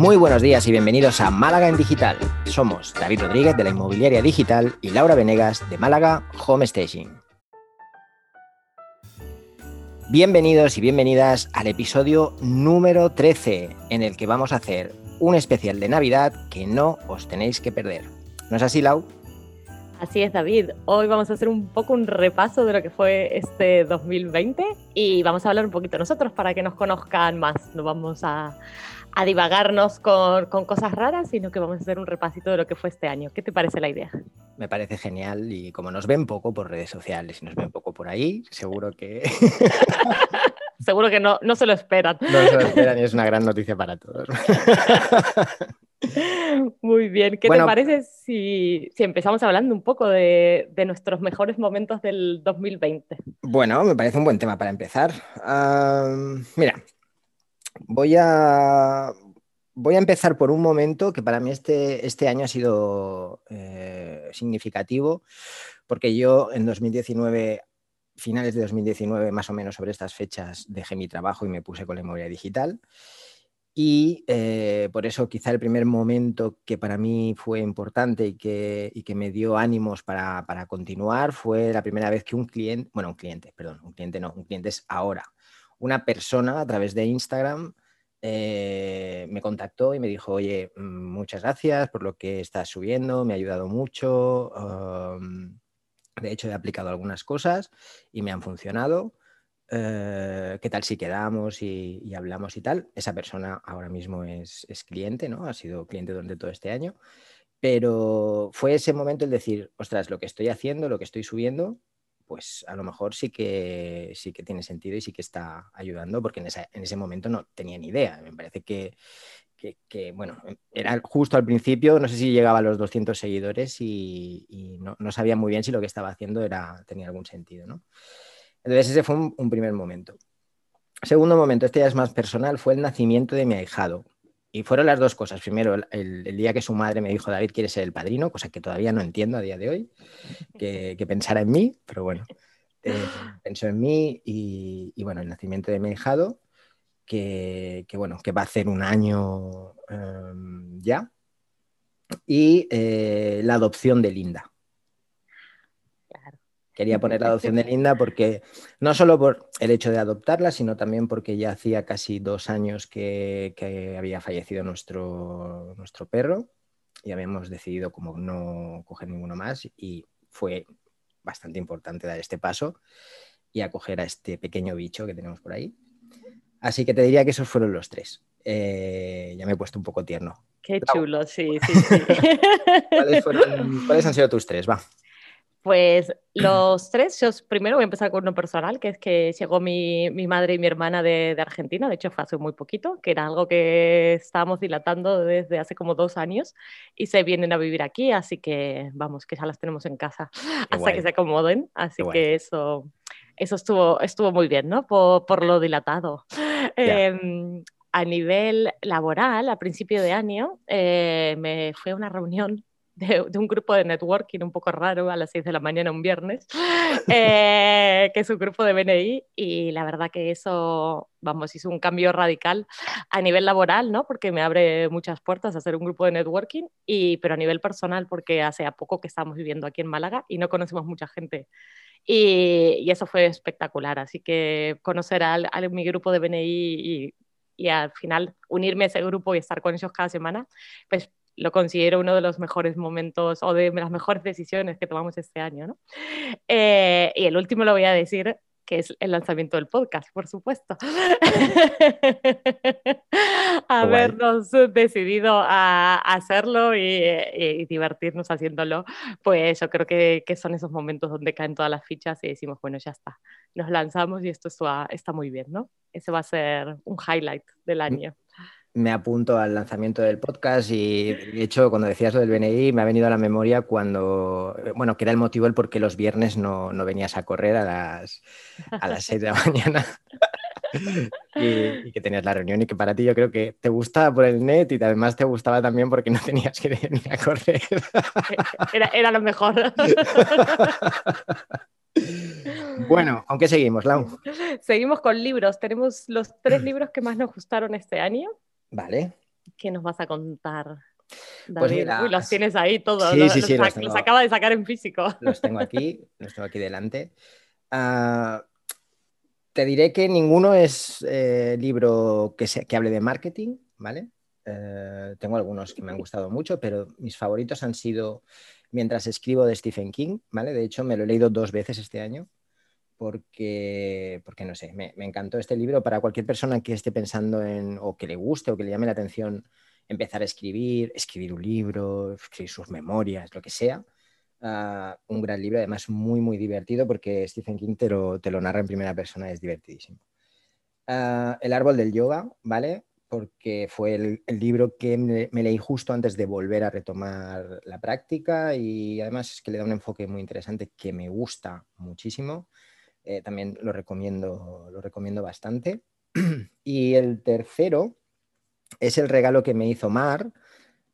Muy buenos días y bienvenidos a Málaga en Digital. Somos David Rodríguez de la Inmobiliaria Digital y Laura Venegas de Málaga Home Staging. Bienvenidos y bienvenidas al episodio número 13, en el que vamos a hacer un especial de Navidad que no os tenéis que perder. ¿No es así, Lau? Así es, David. Hoy vamos a hacer un poco un repaso de lo que fue este 2020 y vamos a hablar un poquito nosotros para que nos conozcan más. No vamos a, a divagarnos con, con, cosas raras, sino que vamos a hacer un repasito de lo que fue este año. ¿Qué te parece la idea? Me parece genial y como nos ven poco por redes sociales y nos ven poco por ahí, seguro que... seguro que no, no se lo esperan. No se lo esperan y es una gran noticia para todos. Muy bien. ¿Qué bueno, te parece si, si, empezamos hablando un poco de, de, nuestros mejores momentos del 2020? Bueno, me parece un buen tema para empezar. Uh, mira, voy a, voy a empezar por un momento que para mí este, este año ha sido eh, significativo, porque yo en 2019, finales de 2019, más o menos sobre estas fechas, dejé mi trabajo y me puse con la memoria digital. Y eh, por eso quizá el primer momento que para mí fue importante y que, y que me dio ánimos para, para, continuar fue la primera vez que un cliente, bueno, un cliente, perdón, un cliente no, un cliente es ahora, una persona a través de Instagram eh, me contactó y me dijo, oye, mm, muchas gracias por lo que estás subiendo, me ha ayudado mucho. De hecho, he aplicado algunas cosas y me han funcionado. Uh, ¿Qué tal si quedamos y, y, hablamos y tal? Esa persona ahora mismo es, es, cliente, ¿no? Ha sido cliente durante todo este año. Pero fue ese momento el decir, ostras, lo que estoy haciendo, lo que estoy subiendo, pues a lo mejor sí que, sí que tiene sentido y sí que está ayudando, porque en, esa, en ese momento no tenía ni idea. Me parece que, que, bueno, era justo al principio, no sé si llegaba a los 200 seguidores y, y no, no, sabía muy bien si lo que estaba haciendo era, tenía algún sentido, ¿no? Entonces ese fue un, un primer momento. Segundo momento, este ya es más personal, fue el nacimiento de mi ahijado. Y fueron las dos cosas. Primero, el, día que su madre me dijo, David, ¿quieres ser el padrino? Cosa que todavía no entiendo a día de hoy, que, pensara en mí, pero bueno, eh, pensó en mí y, bueno, el nacimiento de mi hijado, que, bueno, que va a hacer un año um, ya, y eh, la adopción de Linda. Quería poner la adopción de Linda porque no solo por el hecho de adoptarla, sino también porque ya hacía casi dos años que, que había fallecido nuestro, nuestro perro y habíamos decidido como no coger ninguno más y fue bastante importante dar este paso y acoger a este pequeño bicho que tenemos por ahí. Así que te diría que esos fueron los tres. Eh, ya me he puesto un poco tierno. Qué chulo, sí, sí, sí. ¿Cuáles, fueron, ¿Cuáles han sido tus tres? Va. Pues los tres, yo primero voy a empezar con uno personal, que es que llegó mi, mi madre y mi hermana de, de, Argentina, de hecho fue hace muy poquito, que era algo que estábamos dilatando desde hace como dos años y se vienen a vivir aquí, así que vamos, que ya las tenemos en casa Qué hasta guay. que se acomoden, así Qué que guay. eso, eso estuvo, estuvo muy bien, ¿no? Por, por lo dilatado. Eh, a nivel laboral, a principio de año, eh, me fue a una reunión de, un grupo de networking un poco raro a las 6 de la mañana un viernes, eh, que es un grupo de BNI y la verdad que eso, vamos, hizo un cambio radical a nivel laboral, ¿no? Porque me abre muchas puertas hacer un grupo de networking, y, pero a nivel personal porque hace a poco que estamos viviendo aquí en Málaga y no conocemos mucha gente. Y, eso fue espectacular, así que conocer a, a mi grupo de BNI y, y al final unirme a ese grupo y estar con ellos cada semana, pues lo considero uno de los mejores momentos o de las mejores decisiones que tomamos este año. ¿no? Eh, y el último lo voy a decir, que es el lanzamiento del podcast, por supuesto. Habernos decidido a hacerlo y, y, divertirnos haciéndolo, pues yo creo que, que, son esos momentos donde caen todas las fichas y decimos, bueno, ya está, nos lanzamos y esto está, está muy bien, ¿no? Ese va a ser un highlight del año me apunto al lanzamiento del podcast y de hecho cuando decías lo del BNI me ha venido a la memoria cuando, bueno, que era el motivo el por qué los viernes no, no venías a correr a las, a las 6 de la mañana y, y, que tenías la reunión y que para ti yo creo que te gustaba por el net y además te gustaba también porque no tenías que venir a correr. Era, era lo mejor. Bueno, ¿aunque seguimos, Lau? Seguimos con libros. Tenemos los tres libros que más nos gustaron este año. Vale. ¿Qué nos vas a contar? Pues David? mira, Uy, los tienes ahí todos. Sí, los, sí, sí, los acaba de sacar en físico. Los tengo aquí, los tengo aquí delante. Ah, te diré que ninguno es eh, libro que, se- que hable de marketing, ¿vale? Eh, tengo algunos que me han gustado mucho, pero mis favoritos han sido Mientras escribo de Stephen King, ¿vale? De hecho, me lo he leído dos veces este año porque, porque no sé, me, encantó este libro para cualquier persona que esté pensando en, o que le guste o que le llame la atención empezar a escribir, escribir un libro, escribir sus memorias, lo que sea. Ah, un gran libro, además muy, muy divertido porque Stephen King te lo, narra en primera persona, es divertidísimo. Ah, el árbol del yoga, ¿vale? Porque fue el, el libro que me, me leí justo antes de volver a retomar la práctica y además es que le da un enfoque muy interesante que me gusta muchísimo. Eh, también lo recomiendo, lo recomiendo bastante. y el tercero es el regalo que me hizo Mar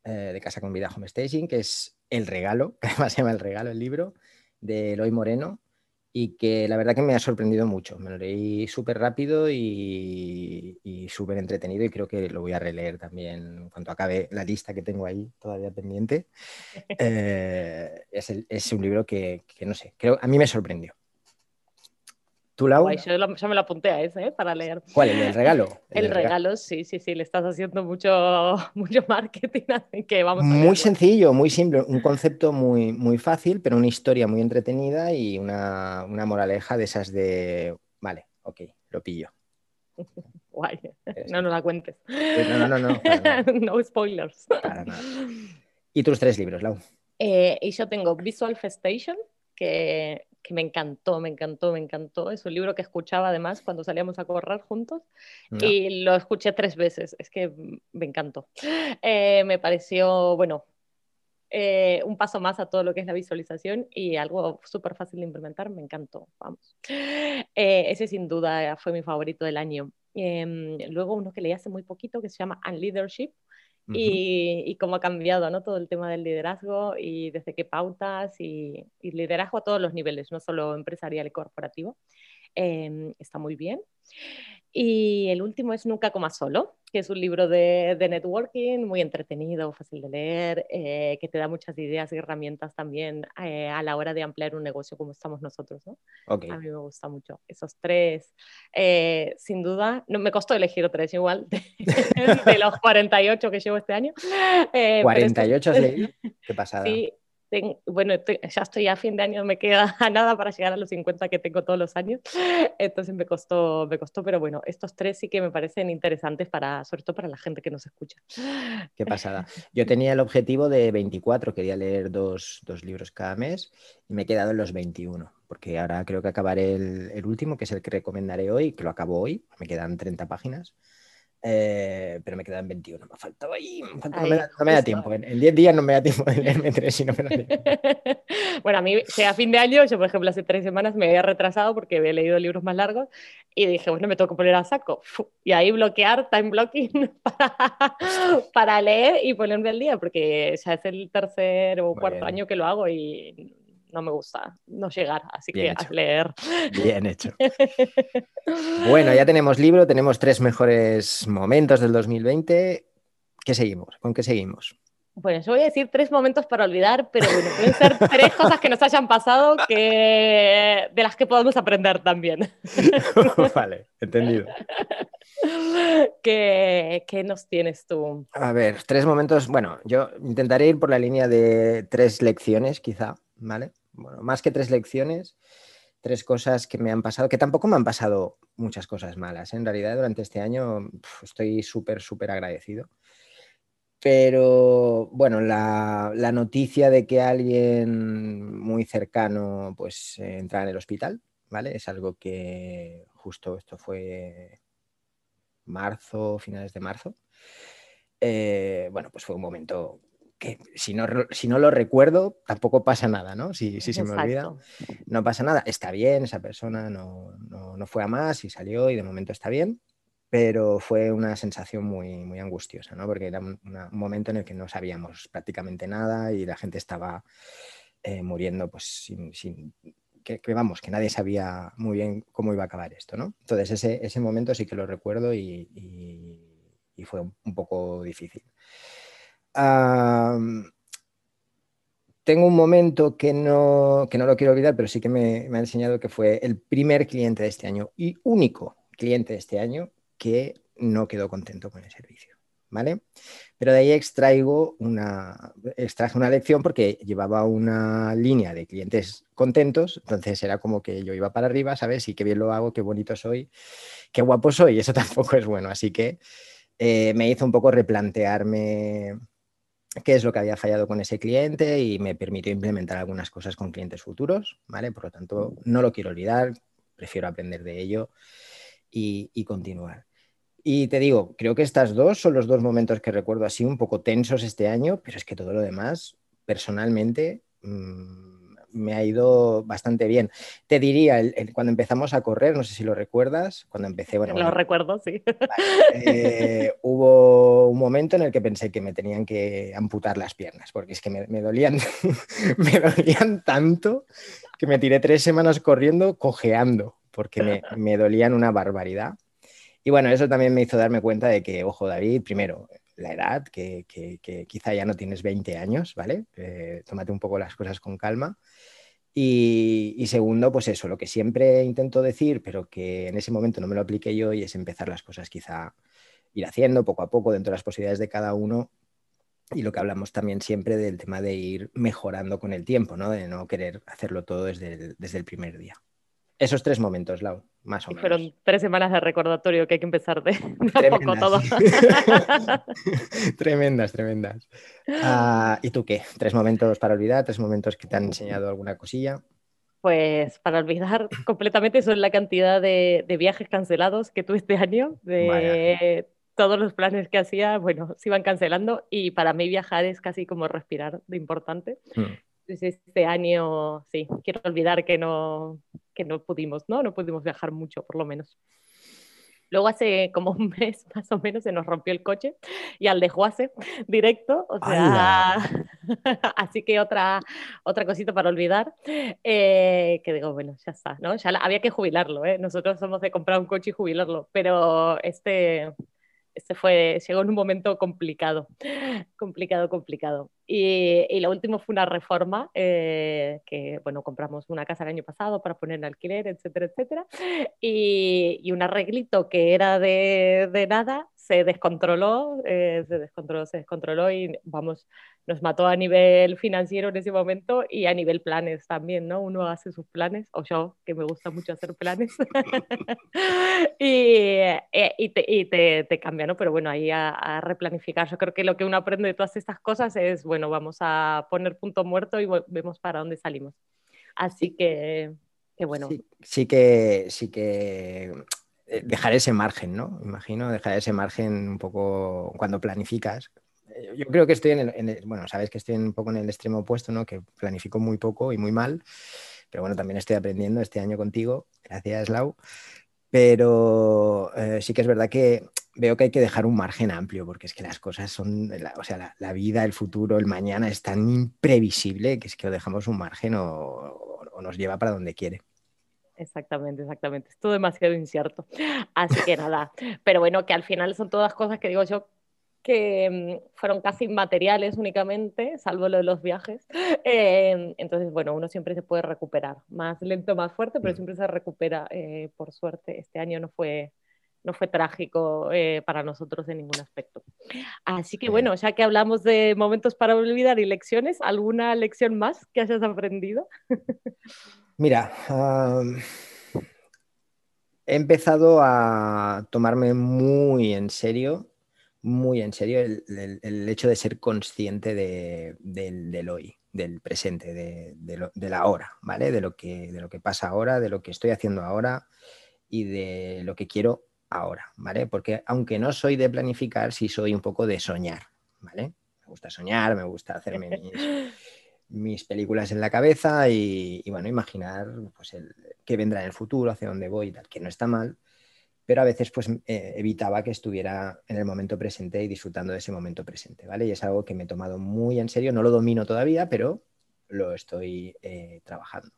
eh, de Casa con Vida Home Staging, que es El Regalo, que además se llama El Regalo el libro, de Eloy Moreno, y que la verdad que me ha sorprendido mucho. Me lo leí súper rápido y, y súper entretenido y creo que lo voy a releer también en cuanto acabe la lista que tengo ahí todavía pendiente. Eh, es, el- es un libro que, que no sé, creo, a mí me sorprendió. ¿Tú, Lau? Yo, lo- yo me lo apunté a ese, ¿eh? Para leer. ¿Cuál? ¿El regalo? El regalo, sí, sí, sí, le estás haciendo mucho, mucho marketing, así que vamos a Muy sencillo, muy simple, un concepto muy, muy fácil, pero una historia muy entretenida y una, una moraleja de esas de, vale, ok, lo pillo. Guay. No nos la cuentes. No, no, no, no, no spoilers. Para nada. Y tus tres libros, Lau. Eh, y yo tengo Visual Festation, que, que me encantó, me encantó, me encantó. Es un libro que escuchaba además cuando salíamos a correr juntos No. y lo escuché tres veces. Es que me encantó. Eh, me pareció, bueno, eh, un paso más a todo lo que es la visualización y algo súper fácil de implementar. Me encantó, vamos. Eh, ese sin duda fue mi favorito del año. Em, luego uno que leí hace muy poquito que se llama Unleadership Y cómo ha cambiado ¿no? todo el tema del liderazgo y desde qué pautas y, y liderazgo a todos los niveles, no solo empresarial y corporativo. Eh, está muy bien. Y el último es Nunca Comas Solo, que es un libro de, de networking muy entretenido, fácil de leer, eh, que te da muchas ideas y herramientas también eh, a la hora de ampliar un negocio como estamos nosotros. ¿no? A mí me gusta mucho. Esos tres, eh, sin duda, no me costó elegir tres igual de, de los 48 que llevo este año. Eh, pero estos- 48 has leído. Qué pasada. Sí, ten- bueno, estoy- ya estoy a fin de año, me queda nada para llegar a los 50 que tengo todos los años. Entonces me costó, me costó, pero bueno, estos tres sí que me parecen interesantes para, sobre todo para la gente que nos escucha. Qué pasada. Yo tenía el objetivo de 24, quería leer dos, dos libros cada mes y me he quedado en los 21, porque ahora creo que acabaré el, el último, que es el que recomendaré hoy, que lo acabo hoy, me quedan 30 páginas, eh, pero me quedan 21, me ha faltado ahí, me ha faltado- no, me Ahí, da, no me da tiempo, en, en 10 días no me da tiempo de leerme y no me da tiempo. bueno, a mí, si a fin de año, yo por ejemplo hace tres semanas me había retrasado porque había leído libros más largos y dije, bueno, me tengo que poner a saco. Y ahí bloquear, time blocking para, para leer y ponerme al día, porque ya es el tercer o Muy cuarto bien. año que lo hago y no me gusta no llegar, así Bien que a leer. Bien hecho. Bueno, ya tenemos libro, tenemos tres mejores momentos del 2020. ¿Qué seguimos? ¿Con qué seguimos? Bueno, yo voy a decir tres momentos para olvidar, pero bueno, pueden ser tres cosas que nos hayan pasado que, de las que podemos aprender también. vale, entendido. ¿Qué, qué nos tienes tú? A ver, tres momentos. Bueno, yo intentaré ir por la línea de tres lecciones, quizá, ¿vale? Bueno, más que tres lecciones, tres cosas que me han pasado, que tampoco me han pasado muchas cosas malas. En realidad, durante este año estoy súper, súper agradecido. Pero bueno, la, noticia de que alguien muy cercano pues entra en el hospital, ¿vale? Es algo que justo esto fue marzo, finales de marzo. Eh, bueno, pues fue un momento que si no, si no lo recuerdo, tampoco pasa nada, ¿no? Si, si se me olvida, Exacto. no pasa nada. Está bien, esa persona no, no, no fue a más y salió y de momento está bien, pero fue una sensación muy, muy angustiosa, ¿no? Porque era un, una- un momento en el que no sabíamos prácticamente nada y la gente estaba eh, muriendo pues sin... sin que, que, vamos, que nadie sabía muy bien cómo iba a acabar esto, ¿no? Entonces ese, ese momento sí que lo recuerdo y, y- y fue un poco difícil. Tengo un momento que no, que no lo quiero olvidar, pero sí que me, me ha enseñado que fue el primer cliente de este año y único cliente de este año que no quedó contento con el servicio. ¿Vale? Pero de ahí extraigo una, extraje una lección porque llevaba una línea de clientes contentos, entonces era como que yo iba para arriba, ¿sabes? Y qué bien lo hago, qué bonito soy, qué guapo soy, eso tampoco es bueno, así que eh, me hizo un poco replantearme qué es lo que había fallado con ese cliente y me permitió implementar algunas cosas con clientes futuros, ¿vale? Por lo tanto, no lo quiero olvidar, prefiero aprender de ello y, continuar. Y te digo, creo que estas dos son los dos momentos que recuerdo así un poco tensos este año, pero es que todo lo demás, personalmente, mm, me ha ido bastante bien. Te diría, cuando empezamos a correr, no sé si lo recuerdas, cuando empecé, bueno... Lo recuerdo, sí. Eh, hubo un momento en el que pensé que me tenían que amputar las piernas, porque es que me, dolían, me dolían tanto que me tiré tres semanas corriendo cojeando porque me, dolían una barbaridad. Y bueno, eso también me hizo darme cuenta de que, ojo, David, primero, la edad, que, quizá ya no tienes 20 años, ¿vale? Eh, tómate un poco las cosas con calma. Y, segundo, pues eso, lo que siempre intento decir, pero que en ese momento no me lo apliqué yo, y es empezar las cosas quizá ir haciendo poco a poco dentro de las posibilidades de cada uno. Y lo que hablamos también siempre del tema de ir mejorando con el tiempo, ¿no? De no querer hacerlo todo desde desde el primer día. Esos tres momentos, Lau, más o menos. Fueron tres semanas de recordatorio que hay que empezar de, a poco todo. tremendas, tremendas. Ah, ¿Y tú qué? ¿Tres momentos para olvidar? ¿Tres momentos que te han enseñado alguna cosilla? Pues para olvidar completamente son la cantidad de, viajes cancelados que tuve este año, de todos los planes que hacía, bueno, se iban cancelando y para mí viajar es casi como respirar de importante. Mm este año, sí, quiero olvidar que no, que no pudimos, ¿no? No pudimos viajar mucho, por lo menos. Luego hace como un mes más o menos se nos rompió el coche y al desguace directo, o sea, así que otra, otra cosita para olvidar, eh, que digo, bueno, ya está, ¿no? Ya había que jubilarlo, ¿eh? Nosotros somos de comprar un coche y jubilarlo, pero este, este fue, llegó en un momento complicado, complicado, complicado. Y, lo último fue una reforma, eh, que, bueno, compramos una casa el año pasado para poner en alquiler, etcétera, etcétera. Y, y un arreglito que era de, de nada, se descontroló, eh, se descontroló, se descontroló y, vamos, nos mató a nivel financiero en ese momento y a nivel planes también, ¿no? Uno hace sus planes, o yo, que me gusta mucho hacer planes, y, eh, y, te, y te, te, cambia, ¿no? Pero bueno, ahí a, a replanificar. Yo creo que lo que uno aprende de todas estas cosas es, bueno, vamos a poner punto muerto y vemos para dónde salimos. Así que, bueno. Sí, que, sí que dejar ese margen, ¿no? Imagino, dejar ese margen un poco cuando planificas. Eh, yo creo que estoy en el, bueno, sabes que estoy un poco en el extremo opuesto, ¿no? Que planifico muy poco y muy mal, pero bueno, también estoy aprendiendo este año contigo, gracias Lau, pero eh, sí que es verdad que veo que hay que dejar un margen amplio, porque es que las cosas son, o sea, la, vida, el futuro, el mañana es tan imprevisible que es que o dejamos un margen o, nos lleva para donde quiere. Exactamente, exactamente. Es todo demasiado incierto. Así que nada, pero bueno, que al final son todas cosas que digo yo que mm, fueron casi inmateriales únicamente, salvo lo de los viajes. Eh, entonces, bueno, uno siempre se puede recuperar, más lento, más fuerte, pero mm. siempre se recupera, eh, por suerte. Este año no fue, no fue trágico eh, para nosotros en ningún aspecto. Así que bueno, ya que hablamos de momentos para olvidar y lecciones, ¿alguna lección más que hayas aprendido? Mira, he empezado a tomarme muy en serio, muy en serio el, hecho de ser consciente del, hoy, del presente, de, la hora, ¿vale? De lo, que, de lo que pasa ahora, de lo que estoy haciendo ahora y de lo que quiero ahora, ¿vale? Porque aunque no soy de planificar, sí soy un poco de soñar, ¿vale? Me gusta soñar, me gusta hacerme mis, películas en la cabeza y, bueno, imaginar pues el, qué vendrá en el futuro, hacia dónde voy y tal, que no está mal, pero a veces pues eh, evitaba que estuviera en el momento presente y disfrutando de ese momento presente, ¿vale? Y es algo que me he tomado muy en serio, no lo domino todavía, pero lo estoy eh, trabajando.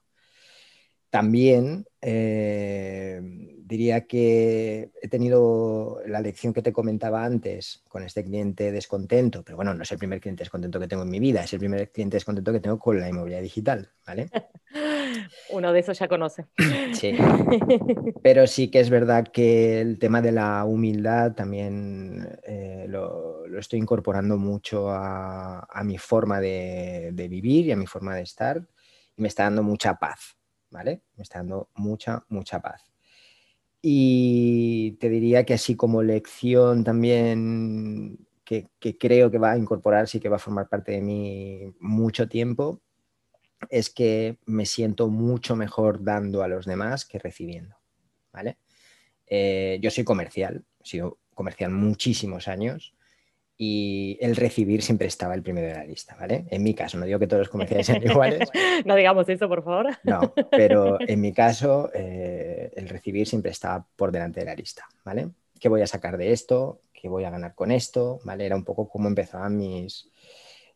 También eh, diría que he tenido la lección que te comentaba antes con este cliente descontento, pero bueno, no es el primer cliente descontento que tengo en mi vida, es el primer cliente descontento que tengo con la inmobiliaria digital, ¿vale? Uno de esos ya conoce. Sí, pero sí que es verdad que el tema de la humildad también eh, lo, estoy incorporando mucho a, mi forma de, de vivir y a mi forma de estar y me está dando mucha paz, ¿vale? Me está dando mucha, mucha paz. Y te diría que así como lección también que, creo que va a incorporarse y que va a formar parte de mí mucho tiempo, es que me siento mucho mejor dando a los demás que recibiendo. ¿vale? Eh, yo soy comercial, he sido comercial muchísimos años y el recibir siempre estaba el primero de la lista, ¿vale? En mi caso, no digo que todos los comerciales sean iguales. no digamos eso, por favor. No, pero en mi caso, eh, el recibir siempre estaba por delante de la lista, ¿vale? ¿Qué voy a sacar de esto? ¿Qué voy a ganar con esto? ¿Vale? Era un poco como empezaban mis,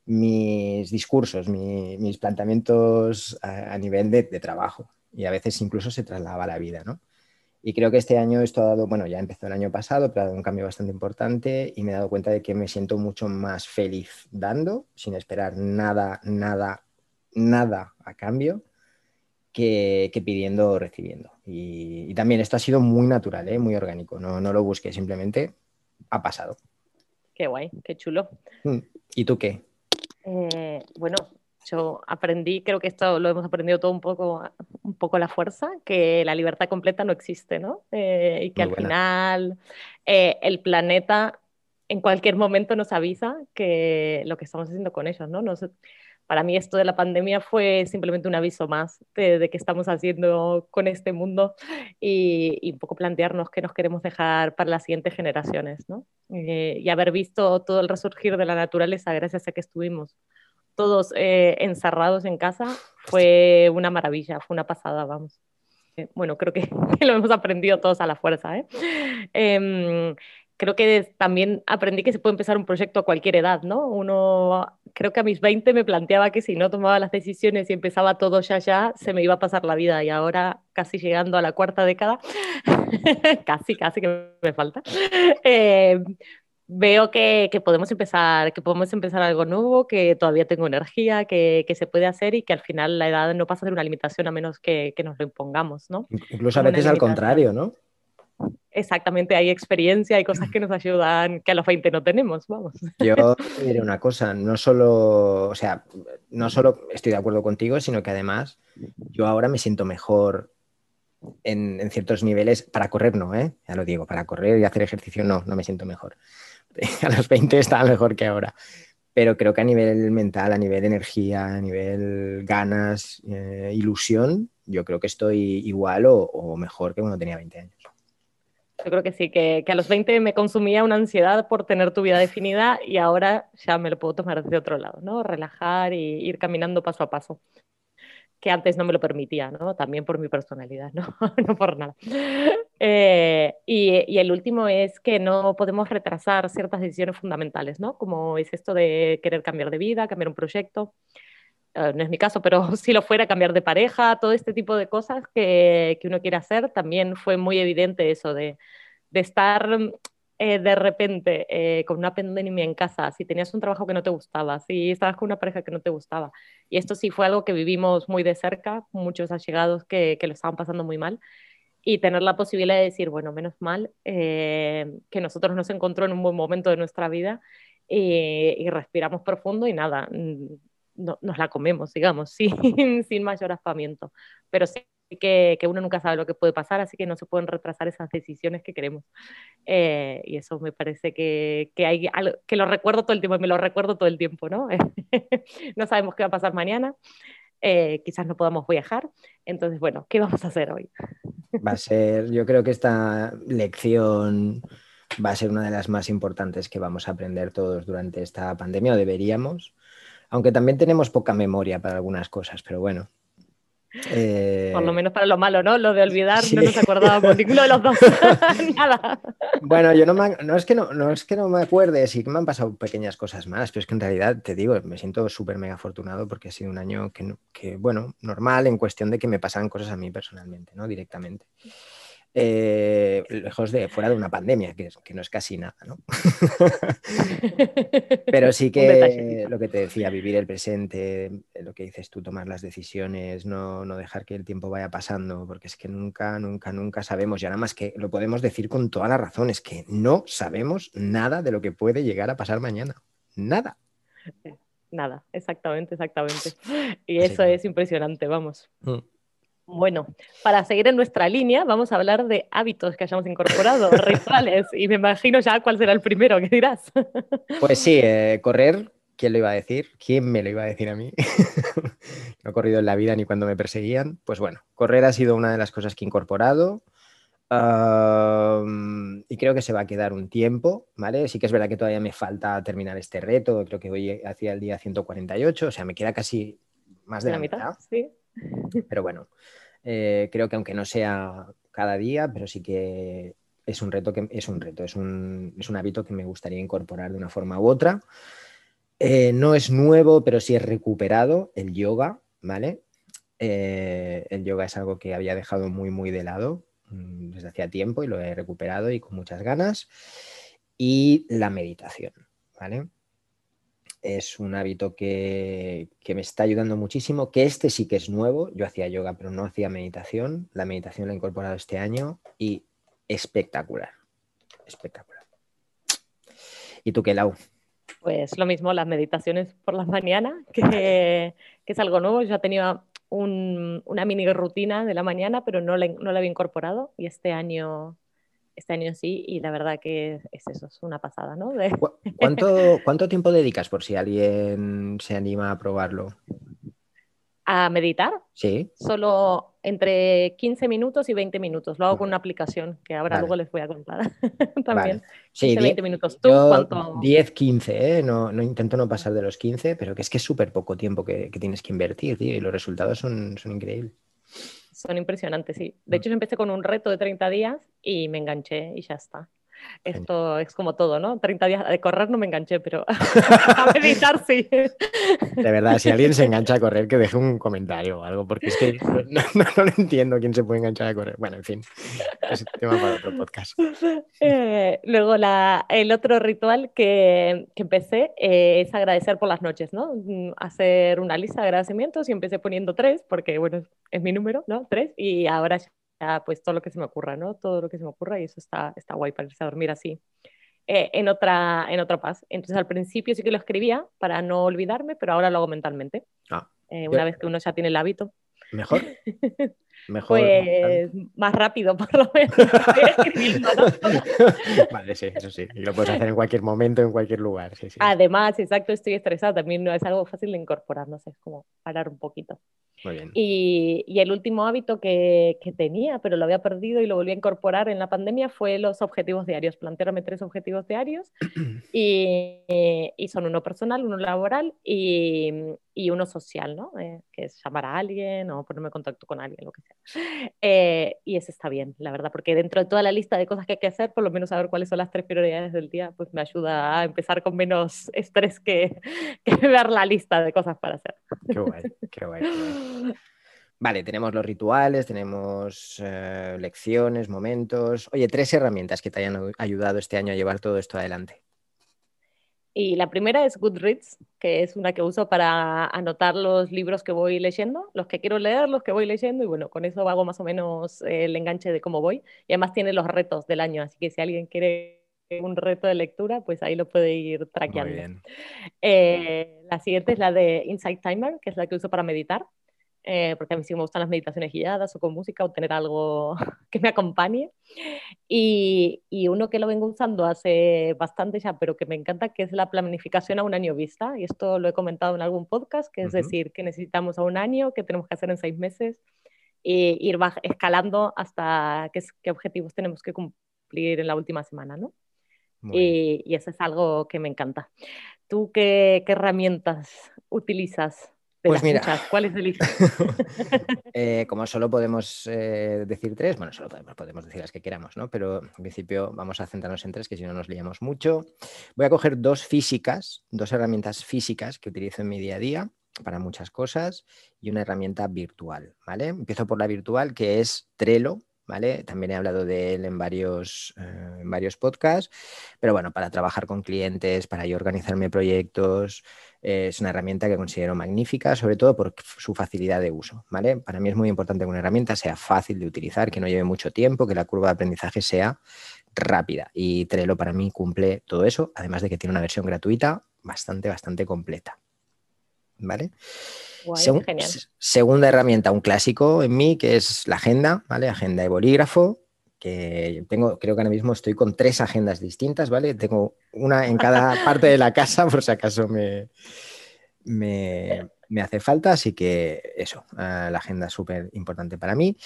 mis discursos, mis planteamientos a, nivel de, de, trabajo. Y a veces incluso se trasladaba a la vida, ¿no? Y creo que este año esto ha dado, bueno, ya empezó el año pasado, pero ha dado un cambio bastante importante y me he dado cuenta de que me siento mucho más feliz dando, sin esperar nada, nada, nada a cambio, que, pidiendo o recibiendo. Y, también esto ha sido muy natural, ¿eh? muy orgánico, no, no lo busqué, simplemente ha pasado. Qué guay, qué chulo. Mm, ¿Y tú qué? Eh, bueno, yo aprendí, creo que esto lo hemos aprendido todo un poco, un poco a la fuerza, que la libertad completa no existe, ¿no? Eh, y que al final eh, el planeta en cualquier momento nos avisa que lo que estamos haciendo con ellos, ¿no? para mí esto de la pandemia fue simplemente un aviso más de, qué estamos haciendo con este mundo y, un poco plantearnos qué nos queremos dejar para las siguientes generaciones, ¿no? Eh, y haber visto todo el resurgir de la naturaleza gracias a que estuvimos todos eh, encerrados en casa, fue una maravilla, fue una pasada, vamos. Eh, bueno, creo que lo hemos aprendido todos a la fuerza. ¿eh? Em, creo que también aprendí que se puede empezar un proyecto a cualquier edad, ¿no? Uno, creo que a mis 20 me planteaba que si no tomaba las decisiones y empezaba todo ya, ya, se me iba a pasar la vida. Y ahora, casi llegando a la cuarta década, casi, casi que me falta, veo que, podemos empezar, que podemos empezar algo nuevo, que todavía tengo energía, que, se puede hacer y que al final la edad no pasa a ser una limitación a menos que, nos lo impongamos, ¿no? Incluso a veces al contrario, ¿no? Exactamente, hay experiencia, hay cosas que nos ayudan que a los 20 no tenemos, vamos. Yo diré una cosa, no solo, o sea, no solo estoy de acuerdo contigo, sino que además yo ahora me siento mejor en, en, ciertos niveles, para correr no, ¿eh? ya lo digo, para correr y hacer ejercicio no, no me siento mejor. a los 20 estaba mejor que ahora. Pero creo que a nivel mental, a nivel energía, a nivel ganas, eh, ilusión, yo creo que estoy igual o, mejor que cuando tenía 20 años. Yo creo que sí, que, que, a los 20 me consumía una ansiedad por tener tu vida definida y ahora ya me lo puedo tomar de otro lado, ¿no? Relajar y ir caminando paso a paso que antes no me lo permitía, ¿no? También por mi personalidad, no, no por nada. Eh, y, y, el último es que no podemos retrasar ciertas decisiones fundamentales, ¿no? Como es esto de querer cambiar de vida, cambiar un proyecto. Uh, no es mi caso, pero si lo fuera, cambiar de pareja, todo este tipo de cosas que, que uno quiere hacer, también fue muy evidente eso de, de estar eh, de repente eh, con una pandemia en casa, si tenías un trabajo que no te gustaba, si estabas con una pareja que no te gustaba. Y esto sí fue algo que vivimos muy de cerca, muchos allegados que, que lo estaban pasando muy mal. Y tener la posibilidad de decir, bueno, menos mal eh, que nosotros nos encontró en un buen momento de nuestra vida y, respiramos profundo y nada, no, nos la comemos, digamos, sin, sin mayor aspamiento. Pero sí que, uno nunca sabe lo que puede pasar, así que no se pueden retrasar esas decisiones que queremos. Eh, y eso me parece que, que, hay que lo recuerdo todo el tiempo, me lo recuerdo todo el tiempo, ¿no? no sabemos qué va a pasar mañana, eh, quizás no podamos viajar, entonces, bueno, ¿qué vamos a hacer hoy? va a ser, yo creo que esta lección va a ser una de las más importantes que vamos a aprender todos durante esta pandemia, o deberíamos, aunque también tenemos poca memoria para algunas cosas, pero bueno, eh, Por lo menos para lo malo, ¿no? Lo de olvidar, no nos acordábamos ninguno de los dos. Nada. Bueno, yo no, no, es que no, no es que no me acuerde, sí que me han pasado pequeñas cosas malas, pero es que en realidad, te digo, me siento súper mega afortunado porque ha sido un año que, que, bueno, normal en cuestión de que me pasaban cosas a mí personalmente, ¿no? Directamente. Eh, lejos de fuera de una pandemia, que, que no es casi nada, ¿no? Pero sí que lo que te decía, vivir el presente, lo que dices tú, tomar las decisiones, no, no, dejar que el tiempo vaya pasando, porque es que nunca, nunca, nunca sabemos, y nada más que lo podemos decir con toda la razón, es que no sabemos nada de lo que puede llegar a pasar mañana. Nada. Nada, exactamente, exactamente. Y eso es impresionante, vamos. Mm. Bueno, para seguir en nuestra línea, vamos a hablar de hábitos que hayamos incorporado, rituales, y me imagino ya cuál será el primero que dirás. Pues sí, eh, correr, ¿quién lo iba a decir? ¿Quién me lo iba a decir a mí? no he corrido en la vida ni cuando me perseguían. Pues bueno, correr ha sido una de las cosas que he incorporado. y creo que se va a quedar un tiempo, ¿vale? Sí que es verdad que todavía me falta terminar este reto, creo que hoy hacía el día 148, o sea, me queda casi más de la, mitad. Sí. Pero bueno, eh, creo que aunque no sea cada día, pero sí que es un reto que es un reto, es un, hábito que me gustaría incorporar de una forma u otra. Eh, no es nuevo, pero sí es recuperado el yoga, ¿vale? Eh, el yoga es algo que había dejado muy, muy de lado mm, desde hacía tiempo y lo he recuperado y con muchas ganas. Y la meditación, ¿vale? Es un hábito que, me está ayudando muchísimo, que este sí que es nuevo. Yo hacía yoga, pero no hacía meditación. La meditación la he incorporado este año y espectacular. Espectacular. ¿Y tú qué, Lau? Pues lo mismo, las meditaciones por las mañanas, que, es algo nuevo. Yo tenía una mini rutina de la mañana, pero no no la había incorporado y este año este año sí, y la verdad que es eso, es una pasada, ¿no? ¿Cuánto, ¿Cuánto tiempo dedicas por si alguien se anima a probarlo? ¿A meditar? Sí. Solo entre 15 minutos y 20 minutos. Lo hago con una aplicación que ahora luego les voy a contar también. Sí, 20 minutos. ¿Tú cuánto? 10, 15, ¿eh? no, no, intento no pasar de los 15, pero que es que es súper poco tiempo que, que, tienes que invertir, tío, y los resultados son, son increíbles. Son impresionantes, sí. De hecho, yo empecé con un reto de 30 días y me enganché y ya está. Esto es como todo, ¿no? 30 días de correr no me enganché, pero a meditar sí. De verdad, si alguien se engancha a correr, que deje un comentario o algo, porque es que no, no, entiendo quién se puede enganchar a correr. Bueno, en fin, es tema para otro podcast. Eh, luego, la, el otro ritual que, que empecé eh, es agradecer por las noches, ¿no? Mm, hacer una lista de agradecimientos y empecé poniendo tres, porque, bueno, es mi número, ¿no? Tres, y ahora pues todo lo que se me ocurra, ¿no? Todo lo que se me ocurra y eso está, está guay para irse a dormir así. Eh, en, otra, en otra paz. Entonces al principio sí que lo escribía para no olvidarme, pero ahora lo hago mentalmente. Ah, eh, una vez que uno ya tiene el hábito. Mejor. Mejor. Pues más rápido, por lo menos. vale, sí, eso sí. Y lo puedes hacer en cualquier momento, en cualquier lugar. Sí, sí. Además, exacto, estoy estresada. También no es algo fácil de incorporar, no sé, es como parar un poquito. Y, y, el último hábito que, que, tenía, pero lo había perdido y lo volví a incorporar en la pandemia, fue los objetivos diarios. Plantearme tres objetivos diarios y, y son uno personal, uno laboral y, y uno social, ¿no? Eh, que es llamar a alguien o ponerme en contacto con alguien, lo que sea. Eh, y ese está bien, la verdad, porque dentro de toda la lista de cosas que hay que hacer, por lo menos saber cuáles son las tres prioridades del día, pues me ayuda a empezar con menos estrés que, que ver la lista de cosas para hacer. Qué guay, qué guay. Vale, tenemos los rituales, tenemos eh, lecciones, momentos. Oye, tres herramientas que te hayan ayudado este año a llevar todo esto adelante. Y la primera es Goodreads, que es una que uso para anotar los libros que voy leyendo, los que quiero leer, los que voy leyendo, y bueno, con eso hago más o menos el enganche de cómo voy. Y además tiene los retos del año, así que si alguien quiere un reto de lectura, pues ahí lo puede ir traqueando. Eh, la siguiente es la de Insight Timer, que es la que uso para meditar. Eh, porque a mí sí me gustan las meditaciones guiadas o con música o tener algo que me acompañe. Y, y, uno que lo vengo usando hace bastante ya, pero que me encanta, que es la planificación a un año vista. Y esto lo he comentado en algún podcast, que es decir, que necesitamos a un año, que tenemos que hacer en seis meses, e ir escalando hasta qué, qué objetivos tenemos que cumplir en la última semana, ¿no? Y, y, eso es algo que me encanta. ¿Tú qué, qué herramientas utilizas pues mira, ¿cuáles eliges? eh, como solo podemos eh, decir tres, bueno, solo podemos, podemos, decir las que queramos, ¿no? Pero en principio vamos a centrarnos en tres, que si no nos liamos mucho. Voy a coger dos físicas, dos herramientas físicas que utilizo en mi día a día para muchas cosas y una herramienta virtual, ¿vale? Empiezo por la virtual, que es Trello, ¿vale? También he hablado de él en varios, eh, en varios podcasts, pero bueno, para trabajar con clientes, para yo organizarme proyectos, eh, es una herramienta que considero magnífica, sobre todo por su facilidad de uso, ¿vale? Para mí es muy importante que una herramienta sea fácil de utilizar, que no lleve mucho tiempo, que la curva de aprendizaje sea rápida y Trello para mí cumple todo eso, además de que tiene una versión gratuita bastante, bastante completa. ¿Vale? segunda herramienta, un clásico en mí, que es la agenda, ¿vale? Agenda de bolígrafo, que tengo, creo que ahora mismo estoy con tres agendas distintas, ¿vale? Tengo una en cada parte de la casa, por si acaso me, me, hace falta, así que eso, ah, la agenda es súper importante para mí.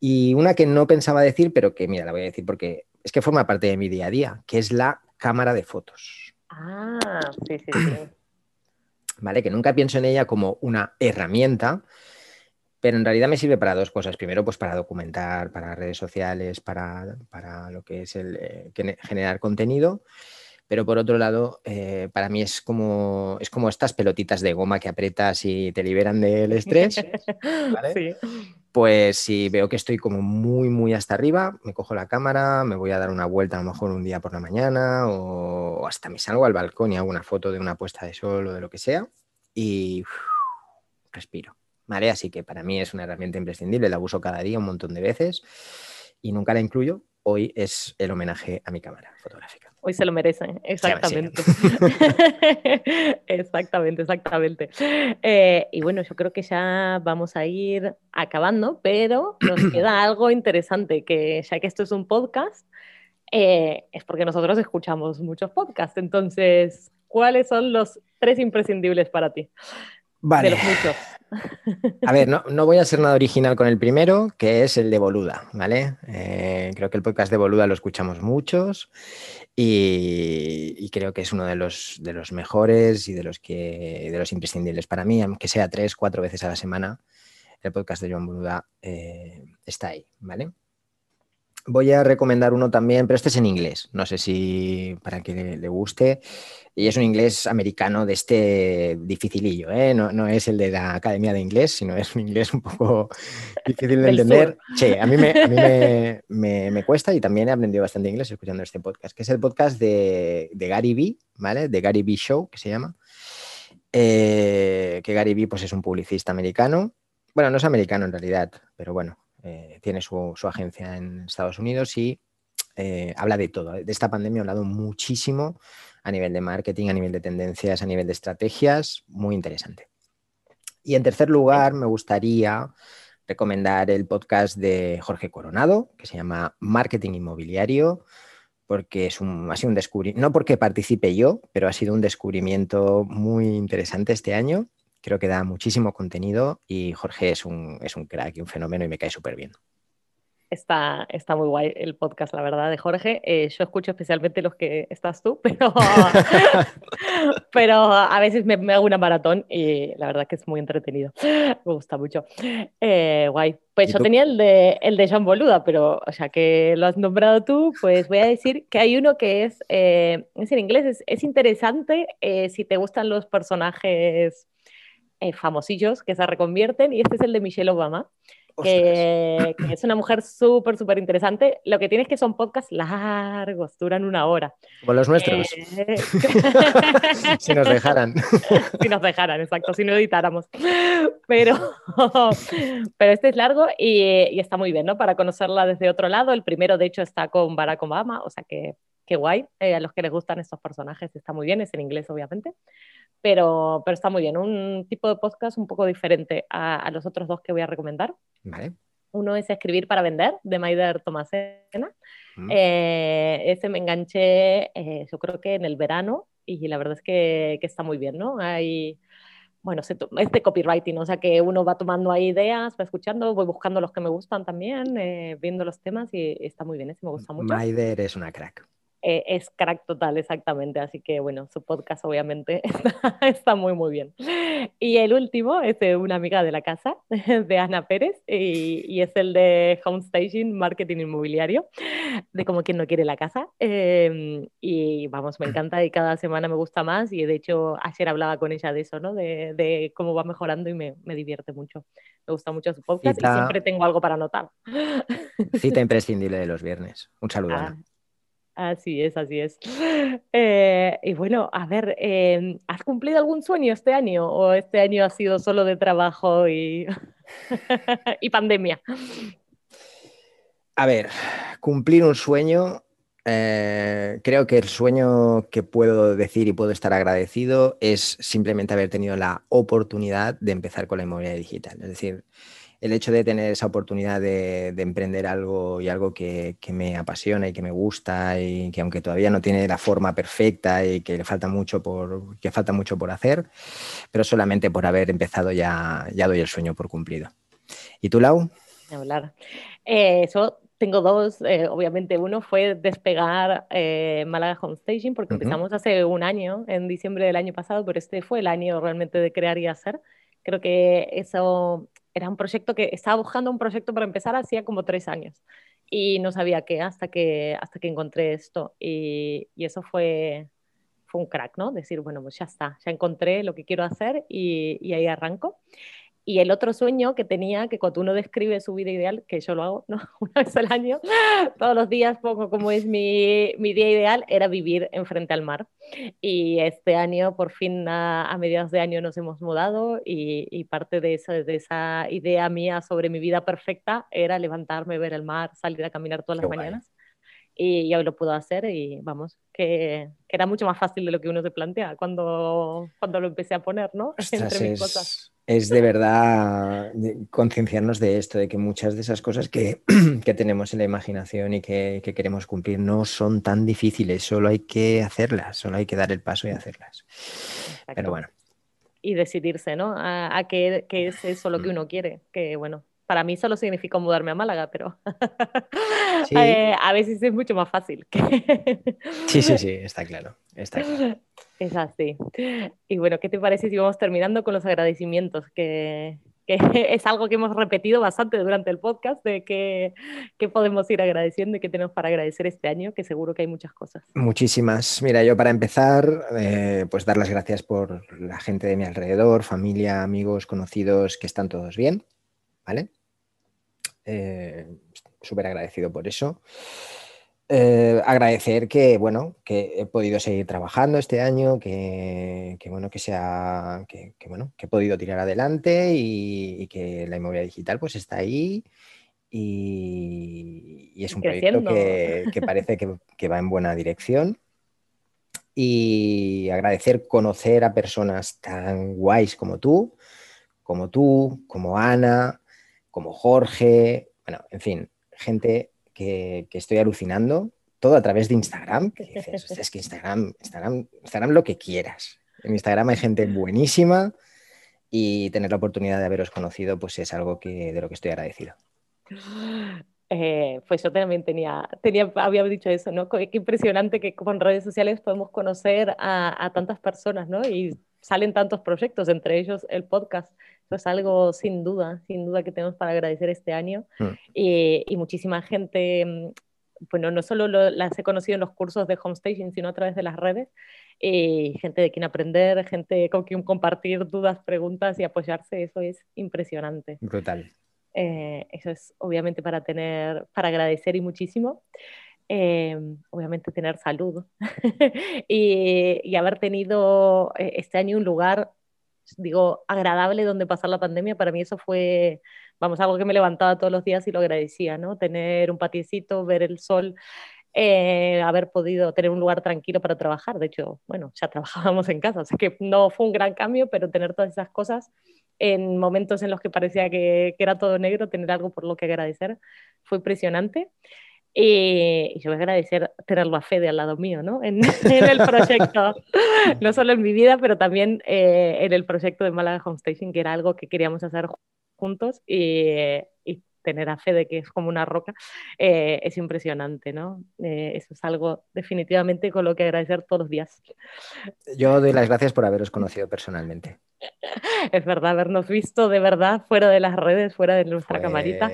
Y una que no pensaba decir, pero que mira, la voy a decir porque es que forma parte de mi día a día, que es la cámara de fotos. Ah, sí, sí, sí. ¿Vale? Que nunca pienso en ella como una herramienta, pero en realidad me sirve para dos cosas. Primero, pues para documentar, para redes sociales, para, lo que es el eh, generar contenido. Pero por otro lado, eh, para mí es como, es como estas pelotitas de goma que apretas y te liberan del estrés. ¿vale? Pues si veo que estoy como muy, muy hasta arriba, me cojo la cámara, me voy a dar una vuelta a lo mejor un día por la mañana o, hasta me salgo al balcón y hago una foto de una puesta de sol o de lo que sea y respiro. ¿Vale? Así que para mí es una herramienta imprescindible, la uso cada día un montón de veces y nunca la incluyo. Hoy es el homenaje a mi cámara fotográfica. Hoy se lo merecen, exactamente. exactamente, exactamente. Eh, y bueno, yo creo que ya vamos a ir acabando, pero nos queda algo interesante, que ya que esto es un podcast, eh, es porque nosotros escuchamos muchos podcasts. Entonces, ¿cuáles son los tres imprescindibles para ti? Vale. A ver, no, voy a ser nada original con el primero, que es el de Boluda, ¿vale? Eh, creo que el podcast de Boluda lo escuchamos muchos y, creo que es uno de los, de los mejores y de los, que, de los imprescindibles para mí, aunque sea tres, cuatro veces a la semana, el podcast de Joan Boluda eh, está ahí, ¿vale? Voy a recomendar uno también, pero este es en inglés. No sé si para que le, guste. Y es un inglés americano de este dificilillo, ¿eh? no, es el de la Academia de Inglés, sino es un inglés un poco difícil de entender. Sí, a mí, me, cuesta y también he aprendido bastante inglés escuchando este podcast, que es el podcast de, Gary Vee, ¿vale? De Gary Vee Show, que se llama. Eh, que Gary Vee pues, es un publicista americano. Bueno, no es americano en realidad, pero bueno, eh, tiene su, agencia en Estados Unidos y eh, habla de todo. De esta pandemia ha hablado muchísimo a nivel de marketing, a nivel de tendencias, a nivel de estrategias. Muy interesante. Y en tercer lugar, me gustaría recomendar el podcast de Jorge Coronado, que se llama Marketing Inmobiliario, porque es un, ha sido un descubrimiento, no porque participe yo, pero ha sido un descubrimiento muy interesante este año Creo que da muchísimo contenido y Jorge es un, es un crack y un fenómeno y me cae súper bien. Está, está muy guay el podcast, la verdad, de Jorge. Eh, yo escucho especialmente los que estás tú, pero, pero a veces me, hago una maratón y la verdad que es muy entretenido. Me gusta mucho. Eh, guay. Pues yo tenía el de, el de Jean Boluda, pero ya que lo has nombrado tú, pues voy a decir que hay uno que es, eh, es en inglés, es, es interesante si te gustan los personajes eh, famosillos que se reconvierten y este es el de Michelle Obama. Que, es una mujer súper, súper interesante. Lo que tiene es que son podcasts largos, duran una hora. Como los nuestros. Eh, si nos dejaran. si nos dejaran, exacto, si no editáramos. Pero, pero este es largo y, y, está muy bien, ¿no? Para conocerla desde otro lado. El primero, de hecho, está con Barack Obama, o sea que qué guay. Eh, a los que les gustan estos personajes está muy bien, es en inglés, obviamente pero, pero está muy bien. Un tipo de podcast un poco diferente a, los otros dos que voy a recomendar. Uno es Escribir para Vender, de Maider Tomasena. Mm. Eh, ese me enganché, eh, yo creo que en el verano, y la verdad es que, que está muy bien, ¿no? Hay, bueno, es de copywriting, o sea que uno va tomando ahí ideas, va escuchando, voy buscando los que me gustan también, eh, viendo los temas y está muy bien, ese me gusta mucho. Maider es una crack. Eh, es crack total, exactamente. Así que bueno, su podcast obviamente está, muy, muy bien. Y el último es de una amiga de la casa, de Ana Pérez, y, es el de Home Staging, Marketing Inmobiliario, de como quien no quiere la casa. Em, y vamos, me encanta y cada semana me gusta más. Y de hecho, ayer hablaba con ella de eso, ¿no? De, cómo va mejorando y me, me, divierte mucho. Me gusta mucho su podcast y siempre tengo algo para anotar. Cita imprescindible de los viernes. Un saludo. Ah, Así es, así es. Eh, y bueno, a ver, em, ¿has cumplido algún sueño este año o este año ha sido solo de trabajo y, y pandemia? A ver, cumplir un sueño, eh, creo que el sueño que puedo decir y puedo estar agradecido es simplemente haber tenido la oportunidad de empezar con la inmobiliaria digital. Es decir, el hecho de tener esa oportunidad de, emprender algo y algo que, me apasiona y que me gusta y que aunque todavía no tiene la forma perfecta y que le falta mucho por, que falta mucho por hacer, pero solamente por haber empezado ya, ya doy el sueño por cumplido. ¿Y tú, Lau? Hablar. Eh, yo tengo dos, eh, obviamente uno fue despegar eh, Málaga Home Staging porque empezamos hace un año, en diciembre del año pasado, pero este fue el año realmente de crear y hacer. Creo que eso era un proyecto que estaba buscando un proyecto para empezar hacía como tres años y no sabía qué hasta que, hasta que encontré esto y, eso fue, fue un crack, ¿no? Decir, bueno, pues ya está, ya encontré lo que quiero hacer y, y ahí arranco. Y el otro sueño que tenía, que cuando uno describe su vida ideal, que yo lo hago ¿no? una vez al año, todos los días pongo como es mi, mi día ideal, era vivir enfrente al mar. Y este año, por fin, a, a mediados de año nos hemos mudado y, y parte de, eso, de esa idea mía sobre mi vida perfecta era levantarme, ver el mar, salir a caminar todas las mañanas y ya lo puedo hacer y vamos, que, que, era mucho más fácil de lo que uno se plantea cuando, cuando lo empecé a poner, ¿no? Entre mis cosas es de verdad concienciarnos de esto, de que muchas de esas cosas que, tenemos en la imaginación y que, queremos cumplir no son tan difíciles, solo hay que hacerlas, solo hay que dar el paso y hacerlas. Pero bueno. Y decidirse, ¿no? A, qué, es eso lo que mm. uno quiere, que bueno, para mí solo significa mudarme a Málaga, pero eh, a veces es mucho más fácil. sí, sí, sí, está claro, está claro. Es así. Y bueno, ¿qué te parece si vamos terminando con los agradecimientos? Que, es algo que hemos repetido bastante durante el podcast, de que, podemos ir agradeciendo y qué tenemos para agradecer este año, que seguro que hay muchas cosas. Muchísimas. Mira, yo para empezar, eh, pues dar las gracias por la gente de mi alrededor, familia, amigos, conocidos, que están todos bien, ¿vale? Eh, súper agradecido por eso. Eh, agradecer que, bueno, que he podido seguir trabajando este año, que, bueno, que sea, que, bueno, que he podido tirar adelante y, que la inmobiliaria digital pues está ahí y, es un proyecto que, parece que, va en buena dirección. Y agradecer conocer a personas tan guays como tú, como tú, como Ana, como Jorge, bueno, en fin, gente que, estoy alucinando, todo a través de Instagram, que es que Instagram, Instagram, Instagram lo que quieras. En Instagram hay gente buenísima y tener la oportunidad de haberos conocido, pues es algo que, de lo que estoy agradecido. Eh, pues yo también tenía, tenía, había dicho eso, ¿no? Qué impresionante que con redes sociales podemos conocer a, tantas personas, ¿no? Y salen tantos proyectos, entre ellos el podcast. Es algo sin duda, sin duda que tenemos para agradecer este año. Mm. Y, muchísima gente, mm, bueno, no solo las he conocido en los cursos de Homestaging, sino a través de las redes. Y gente de quien aprender, gente con quien compartir dudas, preguntas y apoyarse, eso es impresionante. Brutal. Eh, eso es obviamente para tener, para agradecer y muchísimo. Obviamente tener salud y, haber tenido eh, este año un lugar, digo, agradable donde pasar la pandemia, para mí eso fue, vamos, algo que me levantaba todos los días y lo agradecía, ¿no? Tener un patiecito, ver el sol. Eh, haber podido tener un lugar tranquilo para trabajar. De hecho, bueno, ya trabajábamos en casa, o sea que no fue un gran cambio, pero tener todas esas cosas en momentos en los que parecía que, que era todo negro, tener algo por lo que agradecer, fue impresionante. Y yo voy a agradecer tenerlo a Fede al lado mío, ¿no? En, el proyecto, no solo en mi vida, pero también eh, en el proyecto de Málaga Home Station, que era algo que queríamos hacer juntos y, tener a fe de que es como una roca, eh, es impresionante, ¿no? Eh, eso es algo definitivamente con lo que agradecer todos los días. Yo doy las gracias por haberos conocido personalmente. Es verdad, habernos visto de verdad fuera de las redes, fuera de nuestra camarita.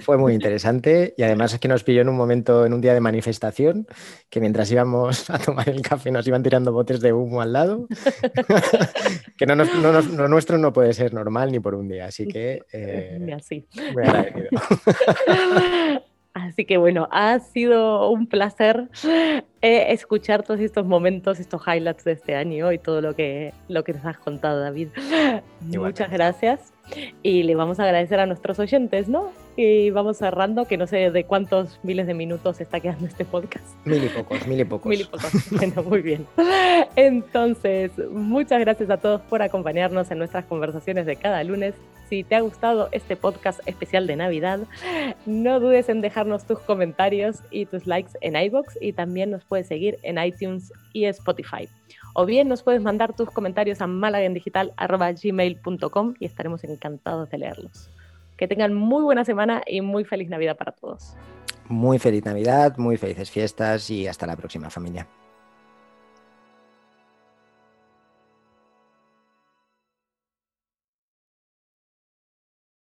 Fue muy, interesante y además es que nos pilló en un momento, en un día de manifestación, que mientras íbamos a tomar el café nos iban tirando botes de humo al lado, que no, no, nuestro no puede ser normal ni por un día, así que... Eh, así. Muy agradecido. Así que bueno, ha sido un placer eh, escuchar todos estos momentos, estos highlights de este año y todo lo que, lo que nos has contado, David. Muchas gracias. Y le vamos a agradecer a nuestros oyentes, ¿no? Y vamos cerrando, que no sé de cuántos miles de minutos está quedando este podcast. Mil y pocos, mil y pocos. Mil y pocos. Bueno, muy bien. Entonces, muchas gracias a todos por acompañarnos en nuestras conversaciones de cada lunes. Si te ha gustado este podcast especial de Navidad, no dudes en dejarnos tus comentarios y tus likes en iBox y también nos puedes seguir en iTunes y Spotify o bien nos puedes mandar tus comentarios a malagendigital.gmail.com y estaremos encantados de leerlos. Que tengan muy buena semana y muy feliz Navidad para todos. Muy feliz Navidad, muy felices fiestas y hasta la próxima familia.